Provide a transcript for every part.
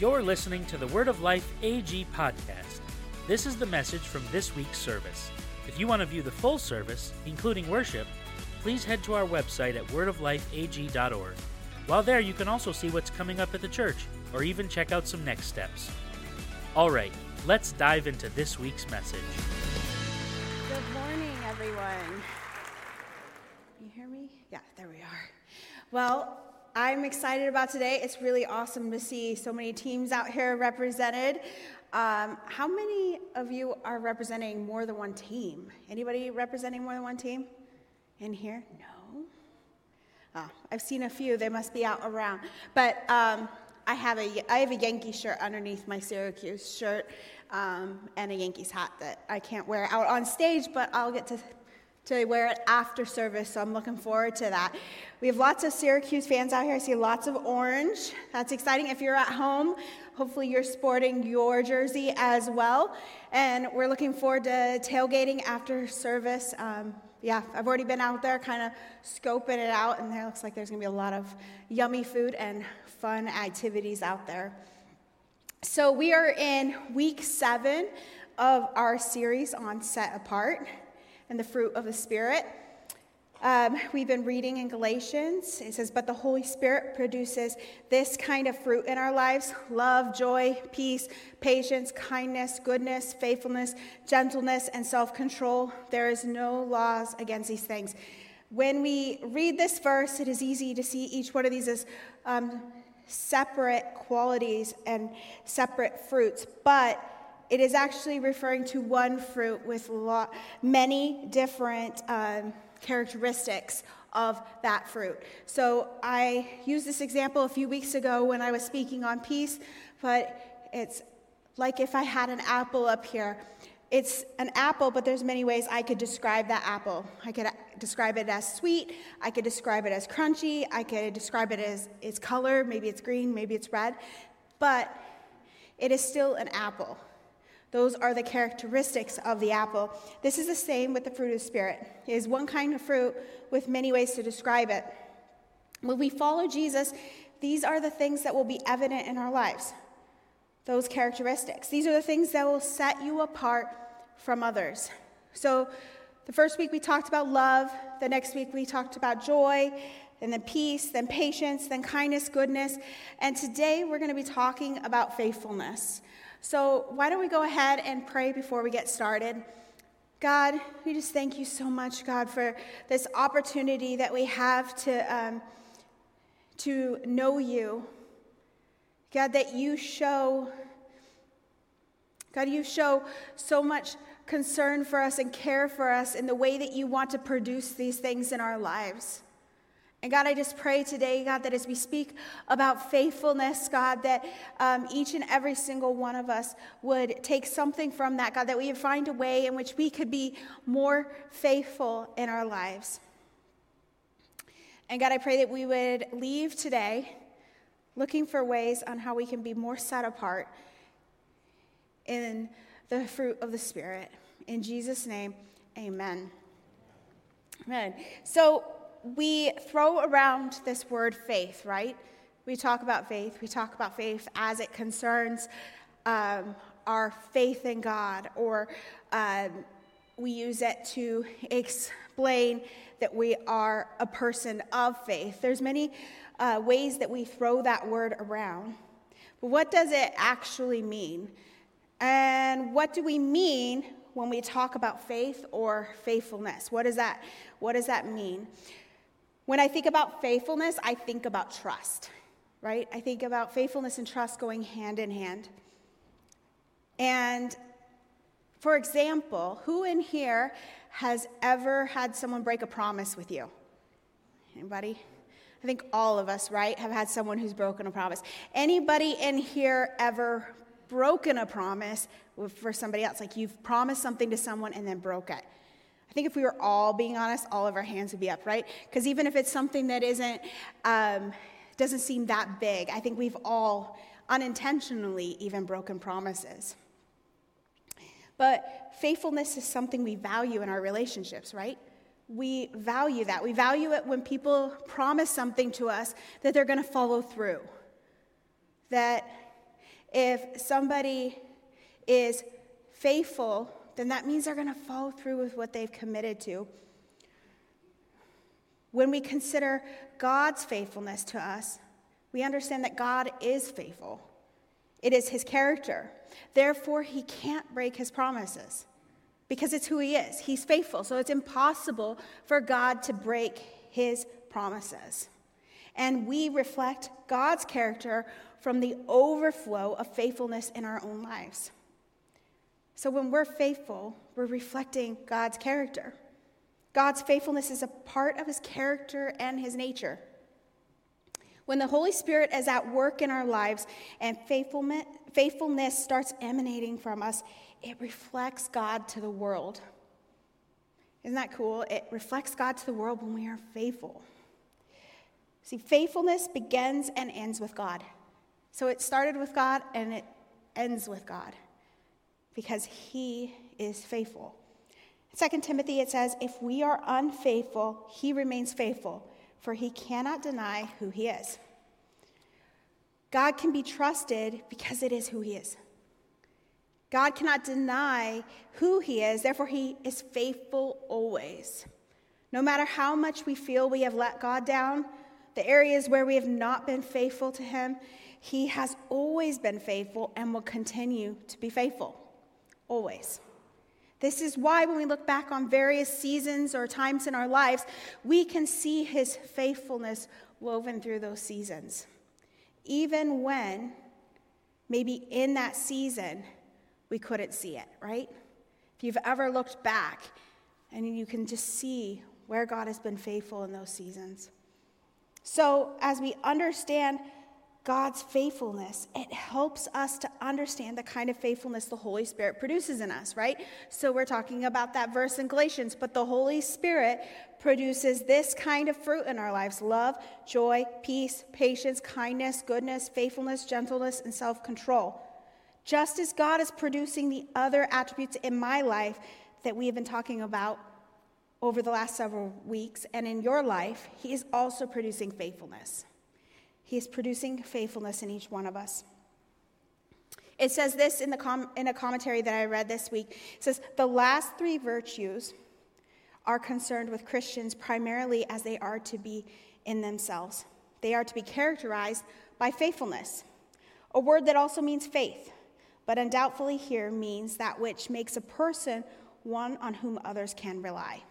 You're listening to the Word of Life AG podcast. This is the message from this week's service. If you want to view the full service, including worship, please head to our website at wordoflifeag.org. While there, you can also see what's coming up at the church, or even check out some next steps. All right, let's dive into this week's message. Good morning, everyone. You hear me? Yeah, there we are. Well, I'm excited about today. It's really awesome to see so many teams out here represented. Um, how many of you are representing more than one team? Anybody representing more than one team in here? No. Oh, I've seen a few. They must be out around. But um, I have a I have a Yankee shirt underneath my Syracuse shirt um, and a Yankees hat that I can't wear out on stage, but I'll get to to wear it after service, so I'm looking forward to that. We have lots of Syracuse fans out here. I see lots of orange. That's exciting. If you're at home, hopefully you're sporting your jersey as well. And we're looking forward to tailgating after service. Um, yeah, I've already been out there kind of scoping it out, and there looks like there's going to be a lot of yummy food and fun activities out there. So, we are in week seven of our series on Set Apart and the fruit of the Spirit. Um, we've been reading in Galatians. It says, But the Holy Spirit produces this kind of fruit in our lives love, joy, peace, patience, kindness, goodness, faithfulness, gentleness, and self control. There is no laws against these things. When we read this verse, it is easy to see each one of these as um, separate qualities and separate fruits. But it is actually referring to one fruit with many different um, characteristics of that fruit. So I used this example a few weeks ago when I was speaking on peace, but it's like if I had an apple up here. It's an apple, but there's many ways I could describe that apple. I could describe it as sweet, I could describe it as crunchy, I could describe it as its color, maybe it's green, maybe it's red, but it is still an apple. Those are the characteristics of the apple. This is the same with the fruit of the Spirit. It is one kind of fruit with many ways to describe it. When we follow Jesus, these are the things that will be evident in our lives. Those characteristics. These are the things that will set you apart from others. So, the first week we talked about love, the next week we talked about joy, and then peace, then patience, then kindness, goodness. And today we're going to be talking about faithfulness. So, why don't we go ahead and pray before we get started? God, we just thank you so much, God, for this opportunity that we have to, um, to know you. God, that you show, God, you show so much concern for us and care for us in the way that you want to produce these things in our lives. And God, I just pray today, God, that as we speak about faithfulness, God, that um, each and every single one of us would take something from that, God, that we would find a way in which we could be more faithful in our lives. And God, I pray that we would leave today looking for ways on how we can be more set apart in the fruit of the Spirit. In Jesus' name, amen. Amen. So, we throw around this word faith, right? We talk about faith. We talk about faith as it concerns um, our faith in God, or um, we use it to explain that we are a person of faith. There's many uh, ways that we throw that word around. But what does it actually mean? And what do we mean when we talk about faith or faithfulness? What does that, what does that mean? When I think about faithfulness, I think about trust, right? I think about faithfulness and trust going hand in hand. And for example, who in here has ever had someone break a promise with you? Anybody? I think all of us, right, have had someone who's broken a promise. Anybody in here ever broken a promise for somebody else? Like you've promised something to someone and then broke it. Think if we were all being honest, all of our hands would be up, right? Because even if it's something that isn't, um, doesn't seem that big, I think we've all unintentionally even broken promises. But faithfulness is something we value in our relationships, right? We value that. We value it when people promise something to us that they're going to follow through. That If somebody is faithful, then that means they're going to follow through with what they've committed to. When we consider God's faithfulness to us, we understand that God is faithful. It is his character. Therefore, he can't break his promises because it's who he is. He's faithful. So it's impossible for God to break his promises. And we reflect God's character from the overflow of faithfulness in our own lives. So when we're faithful, we're reflecting God's character. God's faithfulness is a part of his character and his nature. When the Holy Spirit is at work in our lives and faithfulness starts emanating from us, it reflects God to the world. Isn't that cool? It reflects God to the world when we are faithful. See, faithfulness begins and ends with God. So it started with God and it ends with God because he is faithful. 2 Timothy, it says, If we are unfaithful, he remains faithful, for he cannot deny who he is. God can be trusted because it is who he is. God cannot deny who he is, therefore, he is faithful always. No matter how much we feel we have let God down, the areas where we have not been faithful to him, he has always been faithful and will continue to be faithful always. This is why, when we look back on various seasons or times in our lives, we can see his faithfulness woven through those seasons. Even when, maybe in that season, we couldn't see it, right? If you've ever looked back and you can just see where God has been faithful in those seasons. So, as we understand God's faithfulness, it helps us to understand the kind of faithfulness the Holy Spirit produces in us, right? So we're talking about that verse in Galatians, but the Holy Spirit produces this kind of fruit in our lives love, joy, peace, patience, kindness, goodness, faithfulness, gentleness, and self control. Just as God is producing the other attributes in my life that we have been talking about over the last several weeks and in your life, He is also producing faithfulness. He is producing faithfulness in each one of us. It says this in, the com- in a commentary that I read this week. It says, The last three virtues are concerned with Christians primarily as they are to be in themselves. They are to be characterized by faithfulness, a word that also means faith, but undoubtedly here means that which makes a person one on whom others can rely.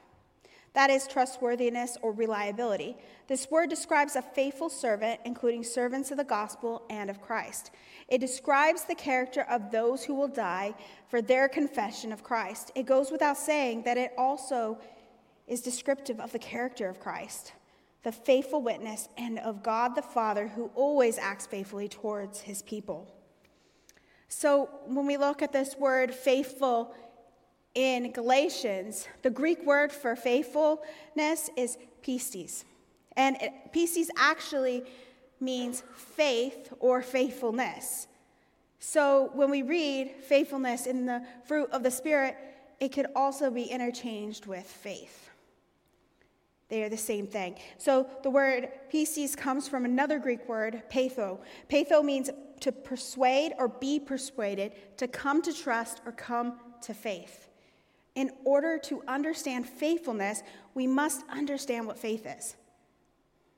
That is trustworthiness or reliability. This word describes a faithful servant, including servants of the gospel and of Christ. It describes the character of those who will die for their confession of Christ. It goes without saying that it also is descriptive of the character of Christ, the faithful witness, and of God the Father who always acts faithfully towards his people. So when we look at this word faithful, in Galatians, the Greek word for faithfulness is pistis. And pistis actually means faith or faithfulness. So when we read faithfulness in the fruit of the Spirit, it could also be interchanged with faith. They are the same thing. So the word pistis comes from another Greek word, peitho. Peitho means to persuade or be persuaded, to come to trust or come to faith in order to understand faithfulness, we must understand what faith is.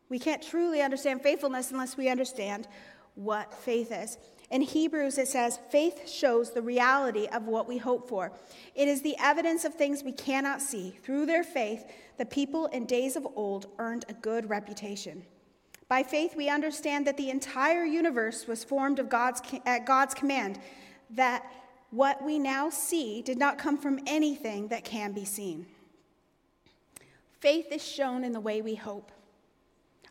We can't truly understand faithfulness unless we understand what faith is. In Hebrews, it says, faith shows the reality of what we hope for. It is the evidence of things we cannot see. Through their faith, the people in days of old earned a good reputation. By faith, we understand that the entire universe was formed of God's, at God's command, that what we now see did not come from anything that can be seen. Faith is shown in the way we hope.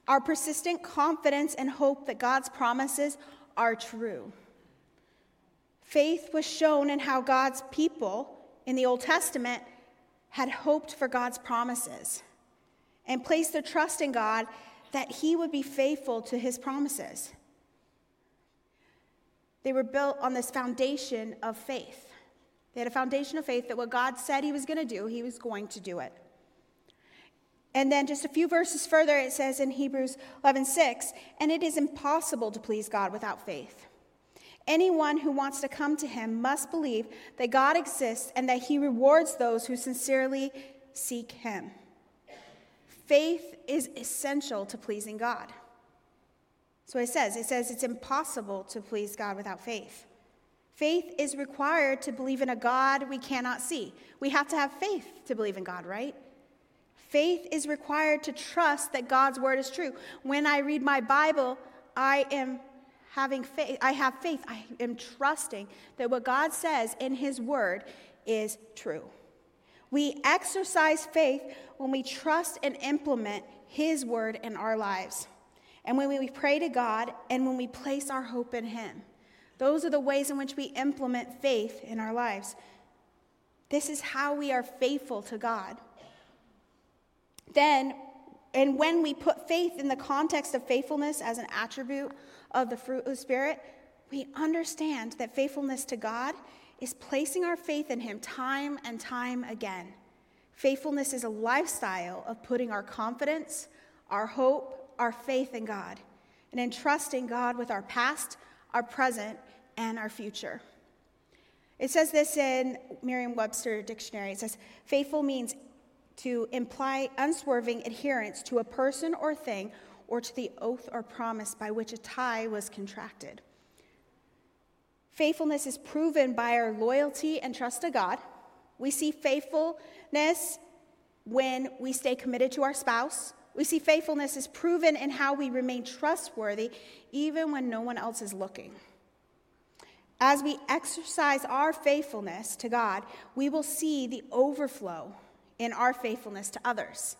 Our persistent confidence and hope that God's promises are true. Faith was shown in how God's people in the Old Testament had hoped for God's promises and placed their trust in God that He would be faithful to His promises. They were built on this foundation of faith. They had a foundation of faith that what God said He was going to do, He was going to do it. And then just a few verses further, it says in Hebrews 11 6, and it is impossible to please God without faith. Anyone who wants to come to him must believe that God exists and that he rewards those who sincerely seek him. Faith is essential to pleasing God. So it says, it says it's impossible to please God without faith. Faith is required to believe in a God we cannot see. We have to have faith to believe in God, right? Faith is required to trust that God's word is true. When I read my Bible, I am having faith. I have faith. I am trusting that what God says in his word is true. We exercise faith when we trust and implement his word in our lives. And when we pray to God and when we place our hope in him. Those are the ways in which we implement faith in our lives. This is how we are faithful to God. Then, and when we put faith in the context of faithfulness as an attribute of the fruit of the Spirit, we understand that faithfulness to God is placing our faith in Him time and time again. Faithfulness is a lifestyle of putting our confidence, our hope, our faith in God, and entrusting God with our past, our present, and our future. It says this in Merriam Webster Dictionary. It says, faithful means to imply unswerving adherence to a person or thing or to the oath or promise by which a tie was contracted. Faithfulness is proven by our loyalty and trust to God. We see faithfulness when we stay committed to our spouse. We see faithfulness is proven in how we remain trustworthy even when no one else is looking. As we exercise our faithfulness to God, we will see the overflow in our faithfulness to others.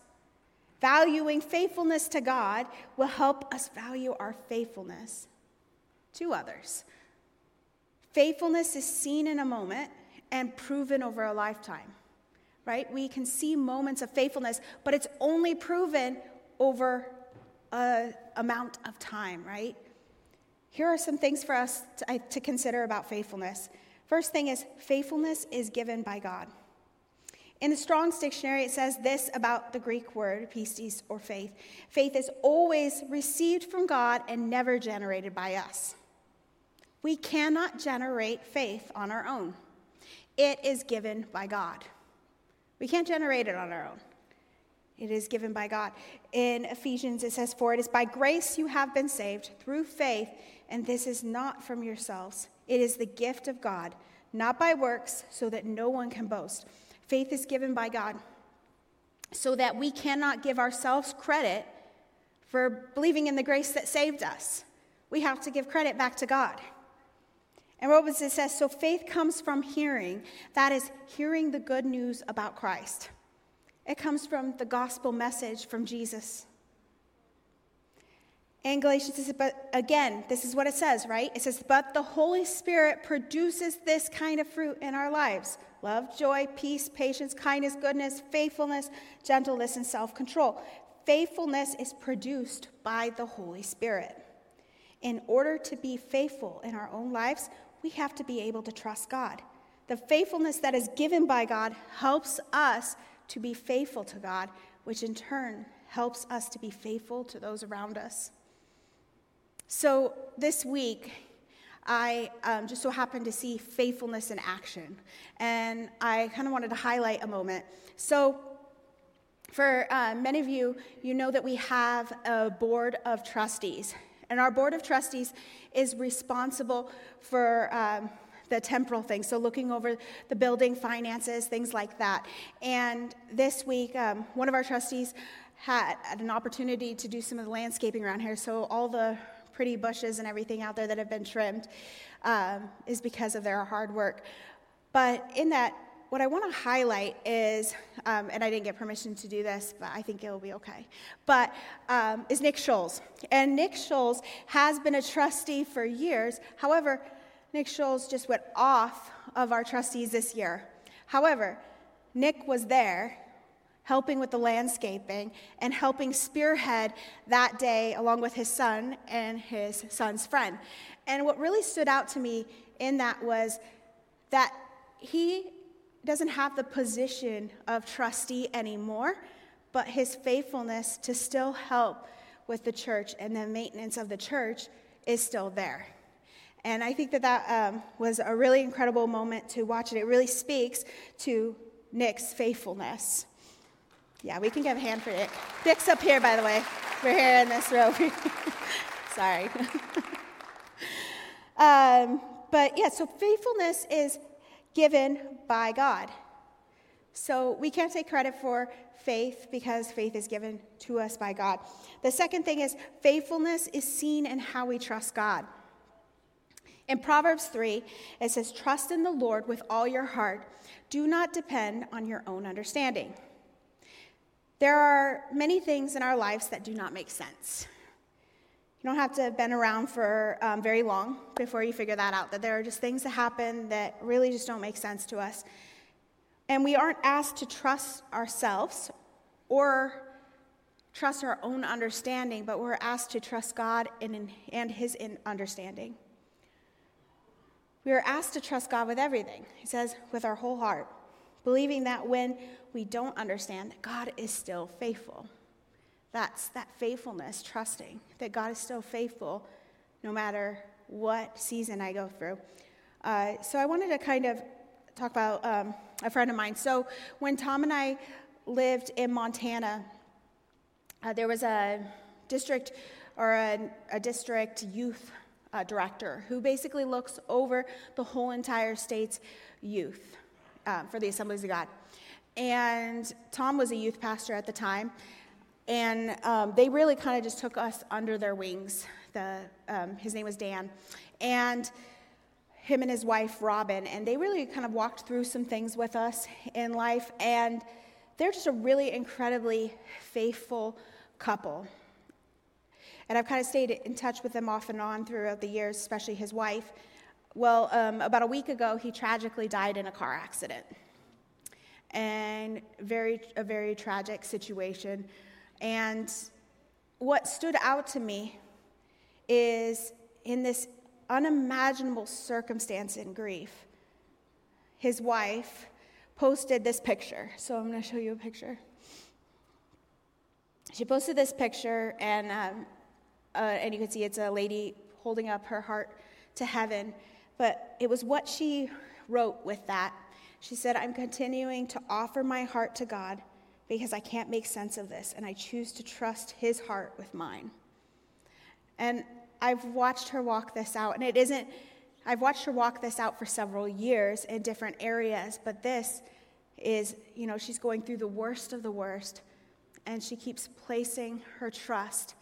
Valuing faithfulness to God will help us value our faithfulness to others. Faithfulness is seen in a moment and proven over a lifetime, right? We can see moments of faithfulness, but it's only proven over a amount of time, right? Here are some things for us to, to consider about faithfulness. First thing is faithfulness is given by God. In the Strong's Dictionary, it says this about the Greek word pistis or faith faith is always received from God and never generated by us. We cannot generate faith on our own, it is given by God. We can't generate it on our own. It is given by God. In Ephesians, it says, For it is by grace you have been saved through faith, and this is not from yourselves. It is the gift of God, not by works, so that no one can boast. Faith is given by God so that we cannot give ourselves credit for believing in the grace that saved us. We have to give credit back to God. And Romans it says, so faith comes from hearing. That is, hearing the good news about Christ. It comes from the gospel message from Jesus. And Galatians says, but again, this is what it says, right? It says, but the Holy Spirit produces this kind of fruit in our lives love, joy, peace, patience, kindness, goodness, faithfulness, gentleness, and self control. Faithfulness is produced by the Holy Spirit. In order to be faithful in our own lives, we have to be able to trust God. The faithfulness that is given by God helps us to be faithful to God, which in turn helps us to be faithful to those around us. So this week, I um, just so happened to see faithfulness in action. And I kind of wanted to highlight a moment. So, for uh, many of you, you know that we have a board of trustees. And our board of trustees is responsible for um, the temporal things, so looking over the building finances, things like that. And this week, um, one of our trustees had, an opportunity to do some of the landscaping around here. So all the pretty bushes and everything out there that have been trimmed um, is because of their hard work. But in that, what I want to highlight is, um, and I didn't get permission to do this, but I think it'll be okay, but um, is Nick Scholes. And Nick Scholes has been a trustee for years. However, Nick Scholes just went off of our trustees this year. However, Nick was there helping with the landscaping, and helping spearhead that day along with his son and his son's friend. And what really stood out to me in that was that he doesn't have the position of trustee anymore, but his faithfulness to still help with the church and the maintenance of the church is still there. And I think that that um, was a really incredible moment to watch it. It really speaks to Nick's faithfulness. Yeah, we can give a hand for Nick. Nick's up here, by the way. We're here in this row. Sorry. um, but yeah, so faithfulness is given by God. So we can't take credit for faith because faith is given to us by God. The second thing is faithfulness is seen in how we trust God. In Proverbs 3, it says, Trust in the Lord with all your heart. Do not depend on your own understanding. There are many things in our lives that do not make sense. You don't have to have been around for um, very long before you figure that out, that there are just things that happen that really just don't make sense to us. And we aren't asked to trust ourselves or trust our own understanding, but we're asked to trust God and, and His understanding. We are asked to trust God with everything. He says, with our whole heart, believing that when we don't understand, God is still faithful. That's that faithfulness, trusting that God is still faithful no matter what season I go through. Uh, so I wanted to kind of talk about um, a friend of mine. So when Tom and I lived in Montana, uh, there was a district or a, a district youth uh, director who basically looks over the whole entire state's youth uh, for the Assemblies of God. And Tom was a youth pastor at the time, and um, they really kind of just took us under their wings. The, um, his name was Dan. And him and his wife, Robin, and they really kind of walked through some things with us in life. And they're just a really incredibly faithful couple. And I've kind of stayed in touch with them off and on throughout the years, especially his wife. Well, um, about a week ago, he tragically died in a car accident. And very, a very tragic situation. And what stood out to me is in this unimaginable circumstance and grief, his wife posted this picture. So I'm going to show you a picture. She posted this picture, and um, uh, and you can see it's a lady holding up her heart to heaven. But it was what she wrote with that. She said, I'm continuing to offer my heart to God because I can't make sense of this, and I choose to trust His heart with mine. And I've watched her walk this out, and it isn't, I've watched her walk this out for several years in different areas, but this is, you know, she's going through the worst of the worst, and she keeps placing her trust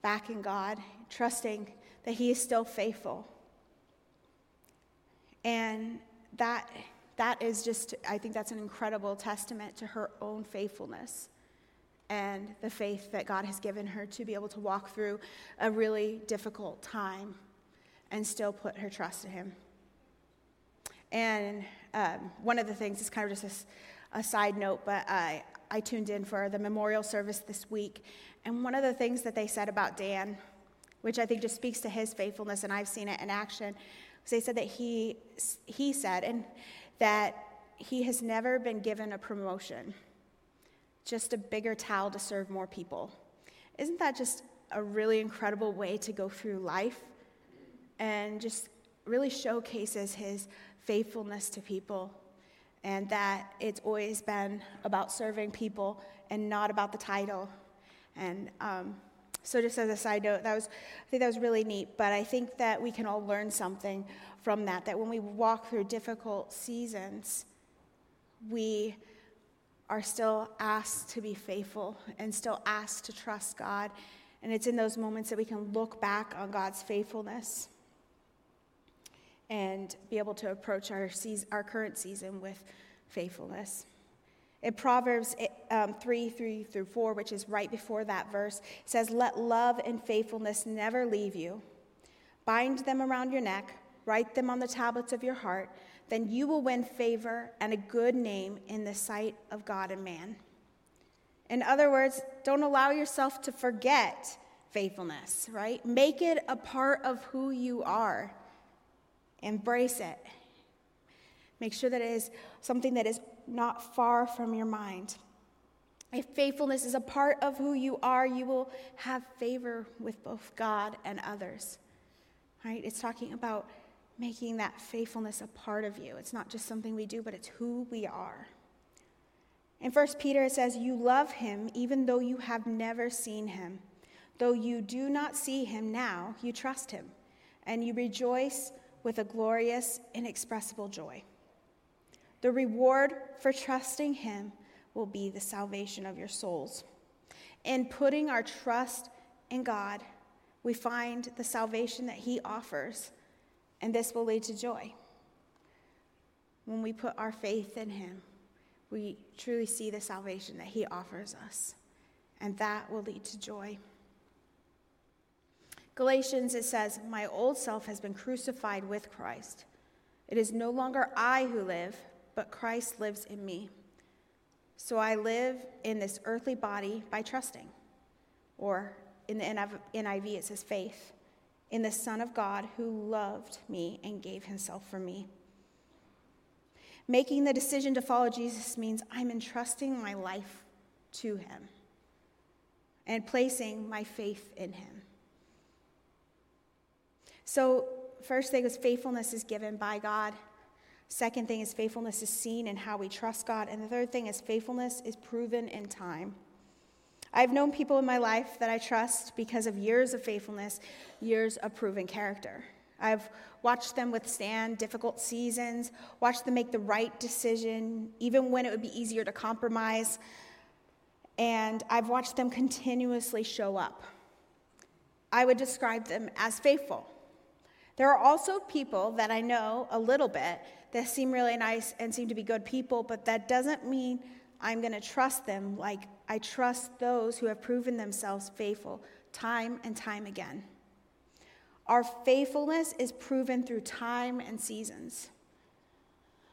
back in God, trusting that He is still faithful. And that, that is just, I think that's an incredible testament to her own faithfulness and the faith that God has given her to be able to walk through a really difficult time and still put her trust in Him. And um, one of the things is kind of just a, a side note, but I, I tuned in for the memorial service this week, and one of the things that they said about Dan, which I think just speaks to his faithfulness, and I've seen it in action, was they said that he, he said, and that he has never been given a promotion, just a bigger towel to serve more people. Isn't that just a really incredible way to go through life and just really showcases his faithfulness to people and that it's always been about serving people and not about the title and um, so, just as a side note, that was I think that was really neat. But I think that we can all learn something from that. That when we walk through difficult seasons, we are still asked to be faithful and still asked to trust God. And it's in those moments that we can look back on God's faithfulness and be able to approach our, season, our current season with faithfulness. In Proverbs um, 3 3 through 4, which is right before that verse, says, Let love and faithfulness never leave you. Bind them around your neck, write them on the tablets of your heart. Then you will win favor and a good name in the sight of God and man. In other words, don't allow yourself to forget faithfulness, right? Make it a part of who you are. Embrace it. Make sure that it is something that is not far from your mind. If faithfulness is a part of who you are, you will have favor with both God and others. right? It's talking about making that faithfulness a part of you. It's not just something we do, but it's who we are. In 1 Peter, it says, You love him even though you have never seen him. Though you do not see him now, you trust him, and you rejoice with a glorious, inexpressible joy. The reward for trusting him will be the salvation of your souls. In putting our trust in God, we find the salvation that he offers, and this will lead to joy. When we put our faith in him, we truly see the salvation that he offers us, and that will lead to joy. Galatians, it says, My old self has been crucified with Christ. It is no longer I who live, but Christ lives in me. So I live in this earthly body by trusting. Or in the NIV, it says faith in the Son of God who loved me and gave himself for me. Making the decision to follow Jesus means I'm entrusting my life to him and placing my faith in him. So, first thing is faithfulness is given by God. Second thing is faithfulness is seen in how we trust God. And the third thing is faithfulness is proven in time. I've known people in my life that I trust because of years of faithfulness, years of proven character. I've watched them withstand difficult seasons, watched them make the right decision, even when it would be easier to compromise. And I've watched them continuously show up. I would describe them as faithful. There are also people that I know a little bit that seem really nice and seem to be good people, but that doesn't mean I'm going to trust them like I trust those who have proven themselves faithful time and time again. Our faithfulness is proven through time and seasons.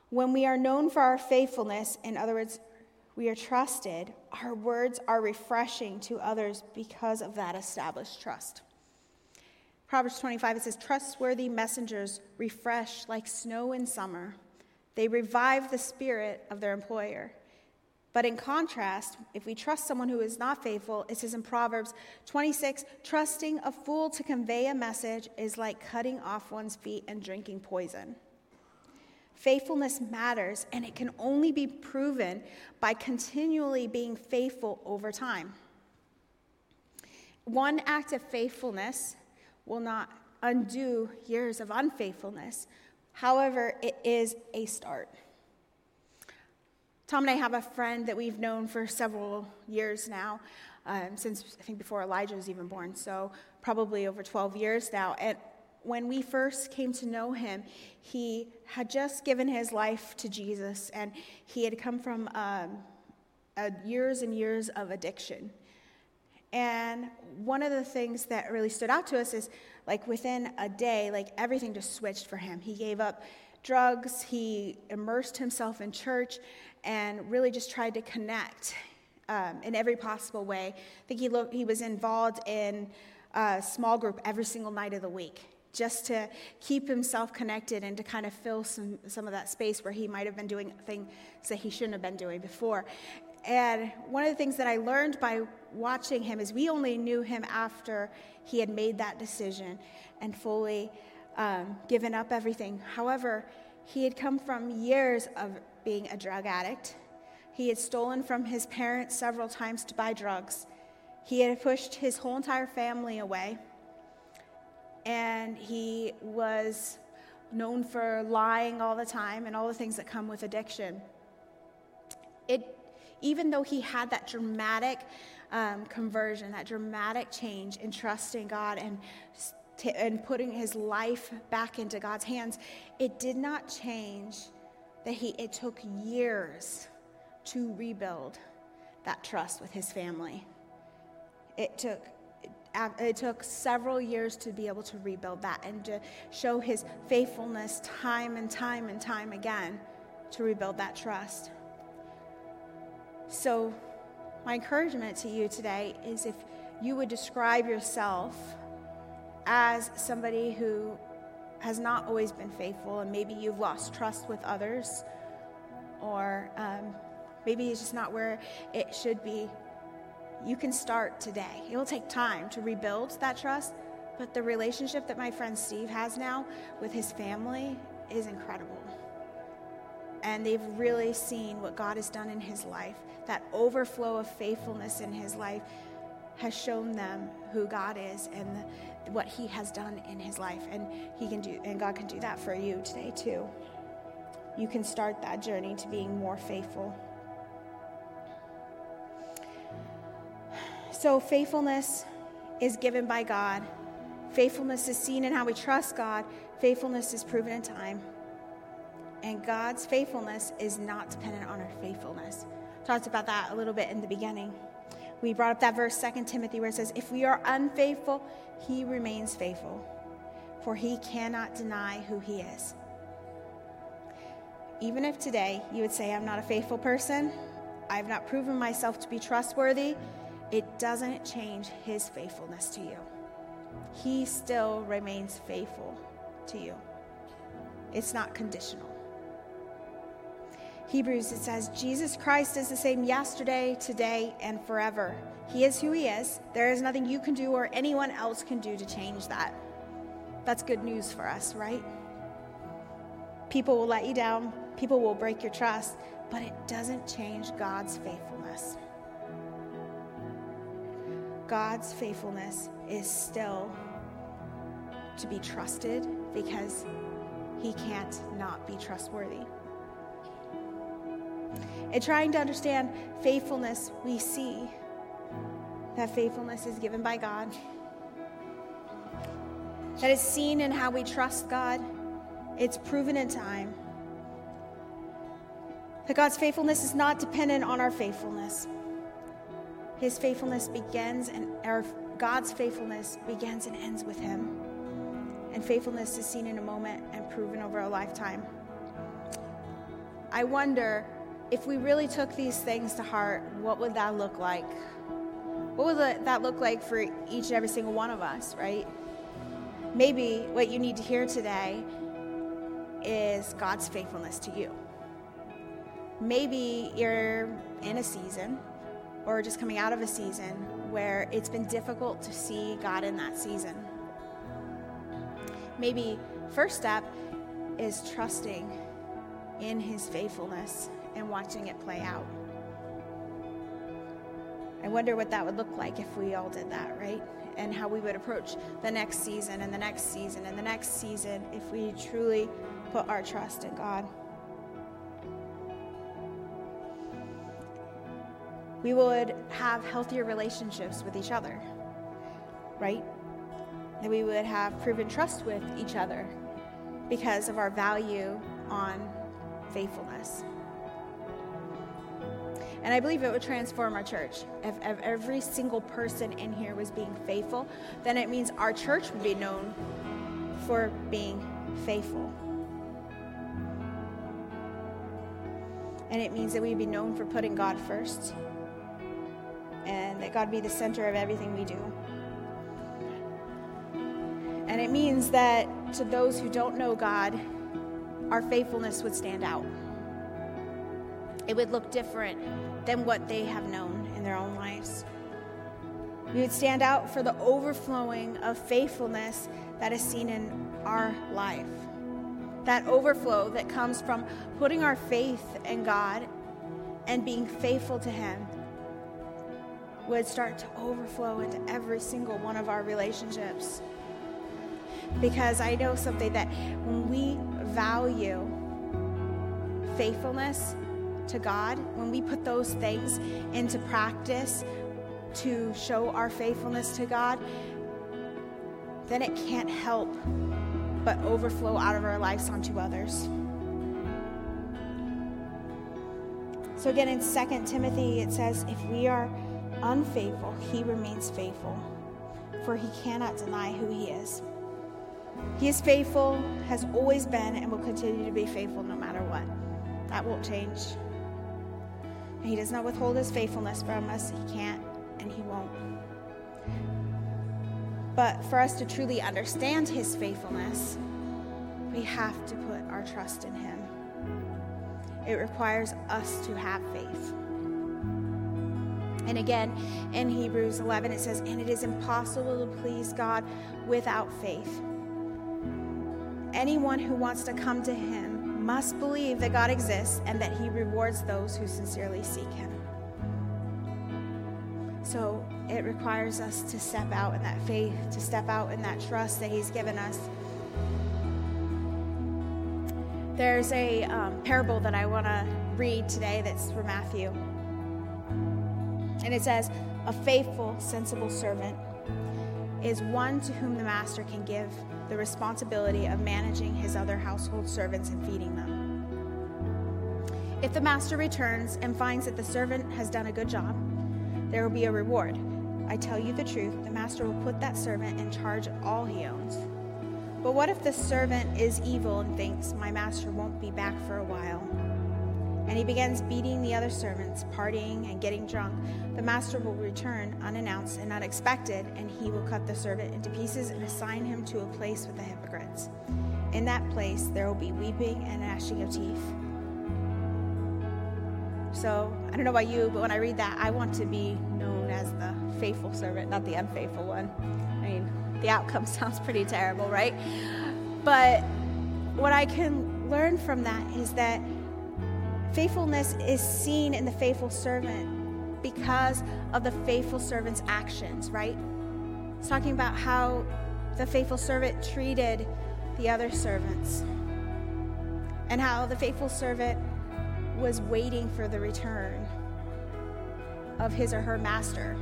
When we are known for our faithfulness, in other words, we are trusted, our words are refreshing to others because of that established trust. Proverbs 25, it says, Trustworthy messengers refresh like snow in summer. They revive the spirit of their employer. But in contrast, if we trust someone who is not faithful, it says in Proverbs 26, trusting a fool to convey a message is like cutting off one's feet and drinking poison. Faithfulness matters, and it can only be proven by continually being faithful over time. One act of faithfulness will not undo years of unfaithfulness. However, it is a start. Tom and I have a friend that we've known for several years now, um, since I think before Elijah was even born, so probably over 12 years now. And when we first came to know him, he had just given his life to Jesus, and he had come from um, years and years of addiction. And one of the things that really stood out to us is like within a day, like everything just switched for him. He gave up drugs, he immersed himself in church, and really just tried to connect um, in every possible way. I think he, lo- he was involved in a small group every single night of the week just to keep himself connected and to kind of fill some, some of that space where he might have been doing things that he shouldn't have been doing before. And one of the things that I learned by watching him is we only knew him after he had made that decision and fully um, given up everything. However, he had come from years of being a drug addict. He had stolen from his parents several times to buy drugs. He had pushed his whole entire family away. And he was known for lying all the time and all the things that come with addiction. It even though he had that dramatic um, conversion, that dramatic change in trusting God and, and putting his life back into God's hands, it did not change that he, it took years to rebuild that trust with his family. It took it took several years to be able to rebuild that and to show his faithfulness time and time and time again to rebuild that trust. So, my encouragement to you today is if you would describe yourself as somebody who has not always been faithful, and maybe you've lost trust with others, or um, maybe it's just not where it should be, you can start today. It will take time to rebuild that trust, But the relationship that my friend Steve has now with his family is incredible. And they've really seen what God has done in his life. That overflow of faithfulness in his life has shown them who God is and the, what he has done in his life. And he can do and God can do that for you today too. You can start that journey to being more faithful. So faithfulness is given by God Faithfulness is seen in how we trust God, faithfulness is proven in time. And God's faithfulness is not dependent on our faithfulness. Talked about that a little bit in the beginning. We brought up that verse, 2 Timothy, where it says, If we are unfaithful, he remains faithful, for he cannot deny who he is. Even if today you would say, I'm not a faithful person, I've not proven myself to be trustworthy, it doesn't change his faithfulness to you he still remains faithful to you. It's not conditional. Hebrews, it says, Jesus Christ is the same yesterday, today, and forever. He is who He is. There is nothing you can do or anyone else can do to change that. That's good news for us, right? People will let you down, people will break your trust, but it doesn't change God's faithfulness. God's faithfulness is still to be trusted because he can't not be trustworthy. In trying to understand faithfulness, we see that faithfulness is given by God, That is seen in how we trust God, it's proven in time. That God's faithfulness is not dependent on our faithfulness. His faithfulness begins and our God's faithfulness begins and ends with him. And faithfulness is seen in a moment and proven over a lifetime. I wonder if we really took these things to heart, what would that look like? What would that look like for each and every single one of us, right? Maybe what you need to hear today is God's faithfulness to you. Maybe you're in a season or just coming out of a season where it's been difficult to see God in that season. Maybe first step is trusting in his faithfulness and watching it play out. I wonder what that would look like if we all did that, right? And how we would approach the next season and the next season and the next season if we truly put our trust in God. we would have healthier relationships with each other, right? That we would have proven trust with each other because of our value on faithfulness. And I believe it would transform our church. If, if, every single person in here was being faithful, then it means our church would be known for being faithful. And it means that we'd be known for putting God first and that God be the center of everything we do. And it means that to those who don't know God, our faithfulness would stand out. It would look different than what they have known in their own lives. We would stand out for the overflowing of faithfulness that is seen in our life. That overflow that comes from putting our faith in God and being faithful to Him would start to overflow into every single one of our relationships. Because I know something that when we value faithfulness to God, when we put those things into practice to show our faithfulness to God, then it can't help but overflow out of our lives onto others. So again in 2 Timothy it says if we are unfaithful, he remains faithful, for he cannot deny who he is. He is faithful, has always been, and will continue to be faithful no matter what. That won't change. And he does not withhold his faithfulness from us. He can't, and he won't. But for us to truly understand his faithfulness, we have to put our trust in him. It requires us to have faith. And again, in Hebrews 11, it says, And it is impossible to please God without faith. Anyone who wants to come to him must believe that God exists and that he rewards those who sincerely seek him. So it requires us to step out in that faith, to step out in that trust that he's given us. There's a um, parable that I want to read today that's from Matthew. And it says, A faithful, sensible servant is one to whom the master can give the responsibility of managing his other household servants and feeding them. If the master returns and finds that the servant has done a good job, there will be a reward. I tell you the truth, the master will put that servant in charge of all he owns. But what if the servant is evil and thinks, My master won't be back for a while? And he begins beating the other servants, partying and getting drunk. The master will return unannounced and unexpected, and he will cut the servant into pieces and assign him to a place with the hypocrites. In that place, there will be weeping and gnashing of teeth. So, I don't know about you, but when I read that, I want to be known as the faithful servant, not the unfaithful one. I mean, the outcome sounds pretty terrible, right? But what I can learn from that is that faithfulness is seen in the faithful servant because of the faithful servant's actions, right? It's talking about how the faithful servant treated the other servants and how the faithful servant was waiting for the return of his or her master.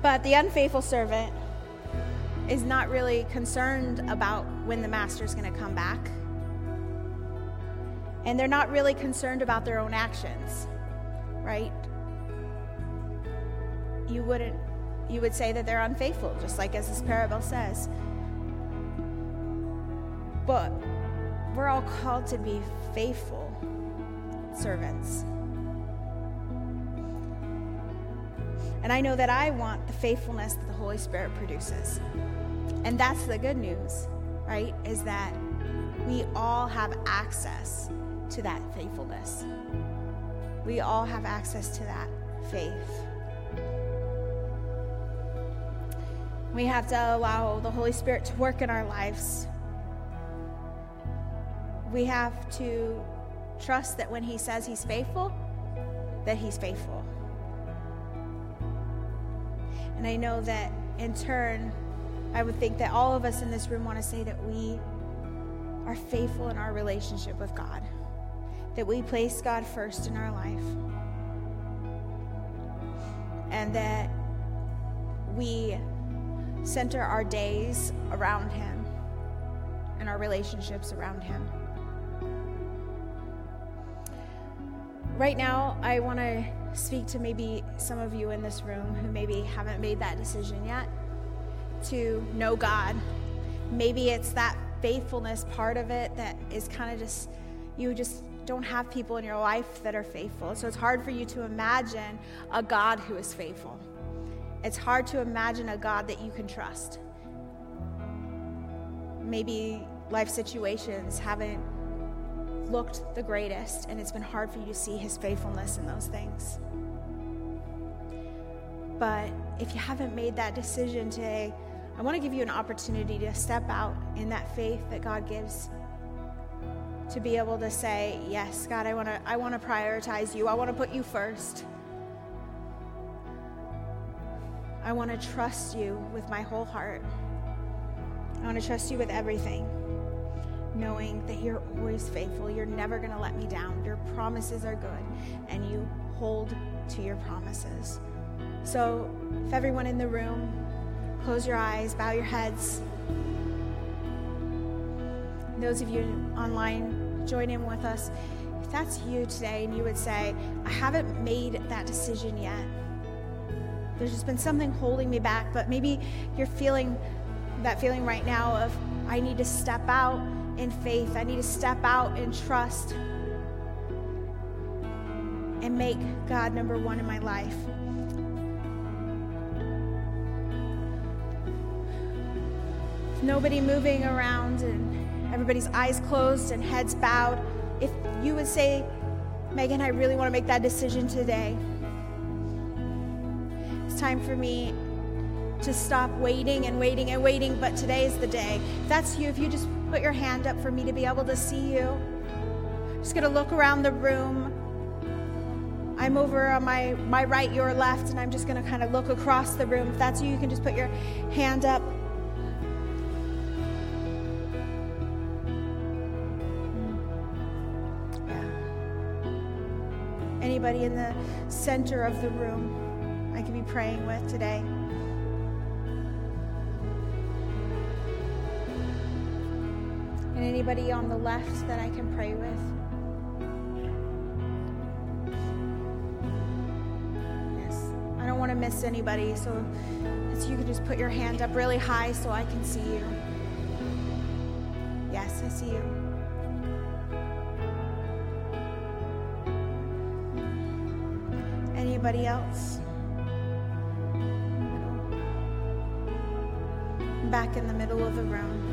But the unfaithful servant is not really concerned about when the master is going to come back. And they're not really concerned about their own actions, right? You wouldn't you would say that they're unfaithful, just like as this parable says. But we're all called to be faithful servants. And I know that I want the faithfulness that the Holy Spirit produces. And that's the good news, right? Is that we all have access to that faithfulness. We all have access to that faith. We have to allow the Holy Spirit to work in our lives. We have to trust that when He says He's faithful, that He's faithful. And I know that in turn, I would think that all of us in this room want to say that we are faithful in our relationship with God, that we place God first in our life, and that we center our days around Him and our relationships around Him. Right now, I want to speak to maybe some of you in this room who maybe haven't made that decision yet to know God. Maybe it's that faithfulness part of it that is kind of just, you just don't have people in your life that are faithful. So it's hard for you to imagine a God who is faithful. It's hard to imagine a God that you can trust. Maybe life situations haven't looked the greatest, and it's been hard for you to see his faithfulness in those things. But if you haven't made that decision today, I want to give you an opportunity to step out in that faith that God gives. To be able to say, Yes, God, I want to, I want to prioritize you. I want to put you first. I want to trust you with my whole heart. I want to trust you with everything, knowing that you're always faithful. You're never going to let me down. Your promises are good, and you hold to your promises. So, if everyone in the room, close your eyes, bow your heads. Those of you online, join in with us. If that's you today and you would say, I haven't made that decision yet, there's just been something holding me back, but maybe you're feeling that feeling right now of, I need to step out in faith, I need to step out in trust and make God number one in my life. Nobody moving around and everybody's eyes closed and heads bowed, if you would say, Megan, I really want to make that decision today. It's time for me to stop waiting and waiting and waiting, but today is the day. If that's you, if you just put your hand up for me to be able to see you. I'm Just gonna look around the room. I'm over on my, my right, your left, and I'm just gonna kind of look across the room. If that's you, you can just put your hand up. Anybody in the center of the room I could be praying with today? And anybody on the left that I can pray with? Yes. I don't want to miss anybody, so you could just put your hand up really high so I can see you. Yes, I see you. Anybody else? Back in the middle of the room.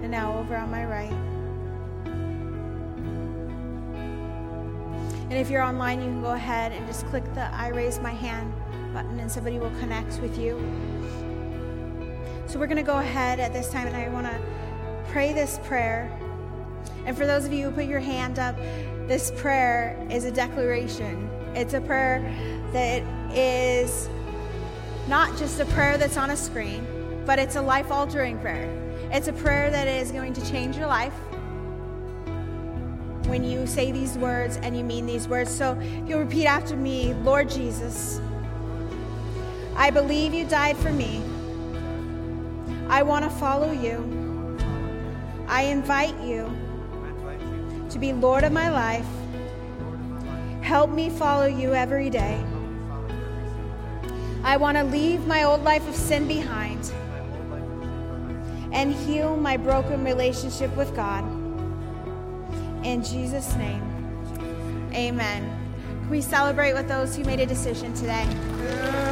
And now over on my right. And if you're online, you can go ahead and just click the I raise my hand button and somebody will connect with you. So we're going to go ahead at this time and I want to pray this prayer. And for those of you who put your hand up, this prayer is a declaration. It's a prayer that is not just a prayer that's on a screen, but it's a life altering prayer. It's a prayer that is going to change your life when you say these words and you mean these words. So if you'll repeat after me Lord Jesus, I believe you died for me. I want to follow you. I invite you to be Lord of my life. Help me follow you every day. I want to leave my old life of sin behind and heal my broken relationship with God. In Jesus' name, amen. Can we celebrate with those who made a decision today?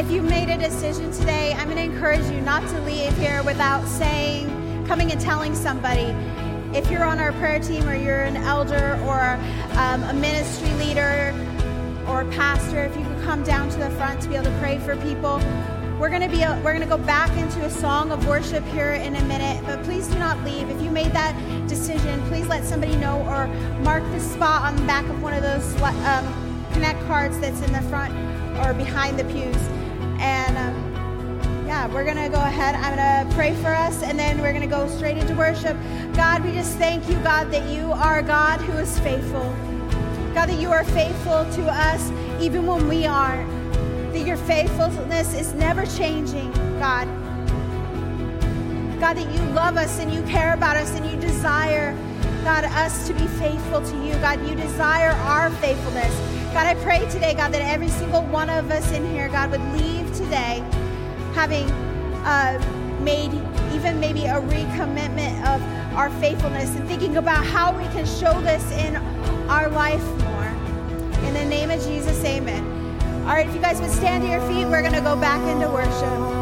If you made a decision today, I'm going to encourage you not to leave here without saying, coming and telling somebody. If you're on our prayer team or you're an elder or um, a ministry leader or a pastor, if you could come down to the front to be able to pray for people. We're going to be we're going to go back into a song of worship here in a minute, but please do not leave. If you made that decision, please let somebody know or mark the spot on the back of one of those um, connect cards that's in the front or behind the pews. And um, yeah, we're going to go ahead. I'm going to pray for us, and then we're going to go straight into worship. God, we just thank you, God, that you are God who is faithful. God, that you are faithful to us even when we aren't. That your faithfulness is never changing, God. God, that you love us and you care about us and you desire, God, us to be faithful to you. God, you desire our faithfulness. God, I pray today, God, that every single one of us in here, God, would leave today having uh, made even maybe a recommitment of our faithfulness and thinking about how we can show this in our life more. In the name of Jesus, amen. All right, if you guys would stand to your feet, we're going to go back into worship.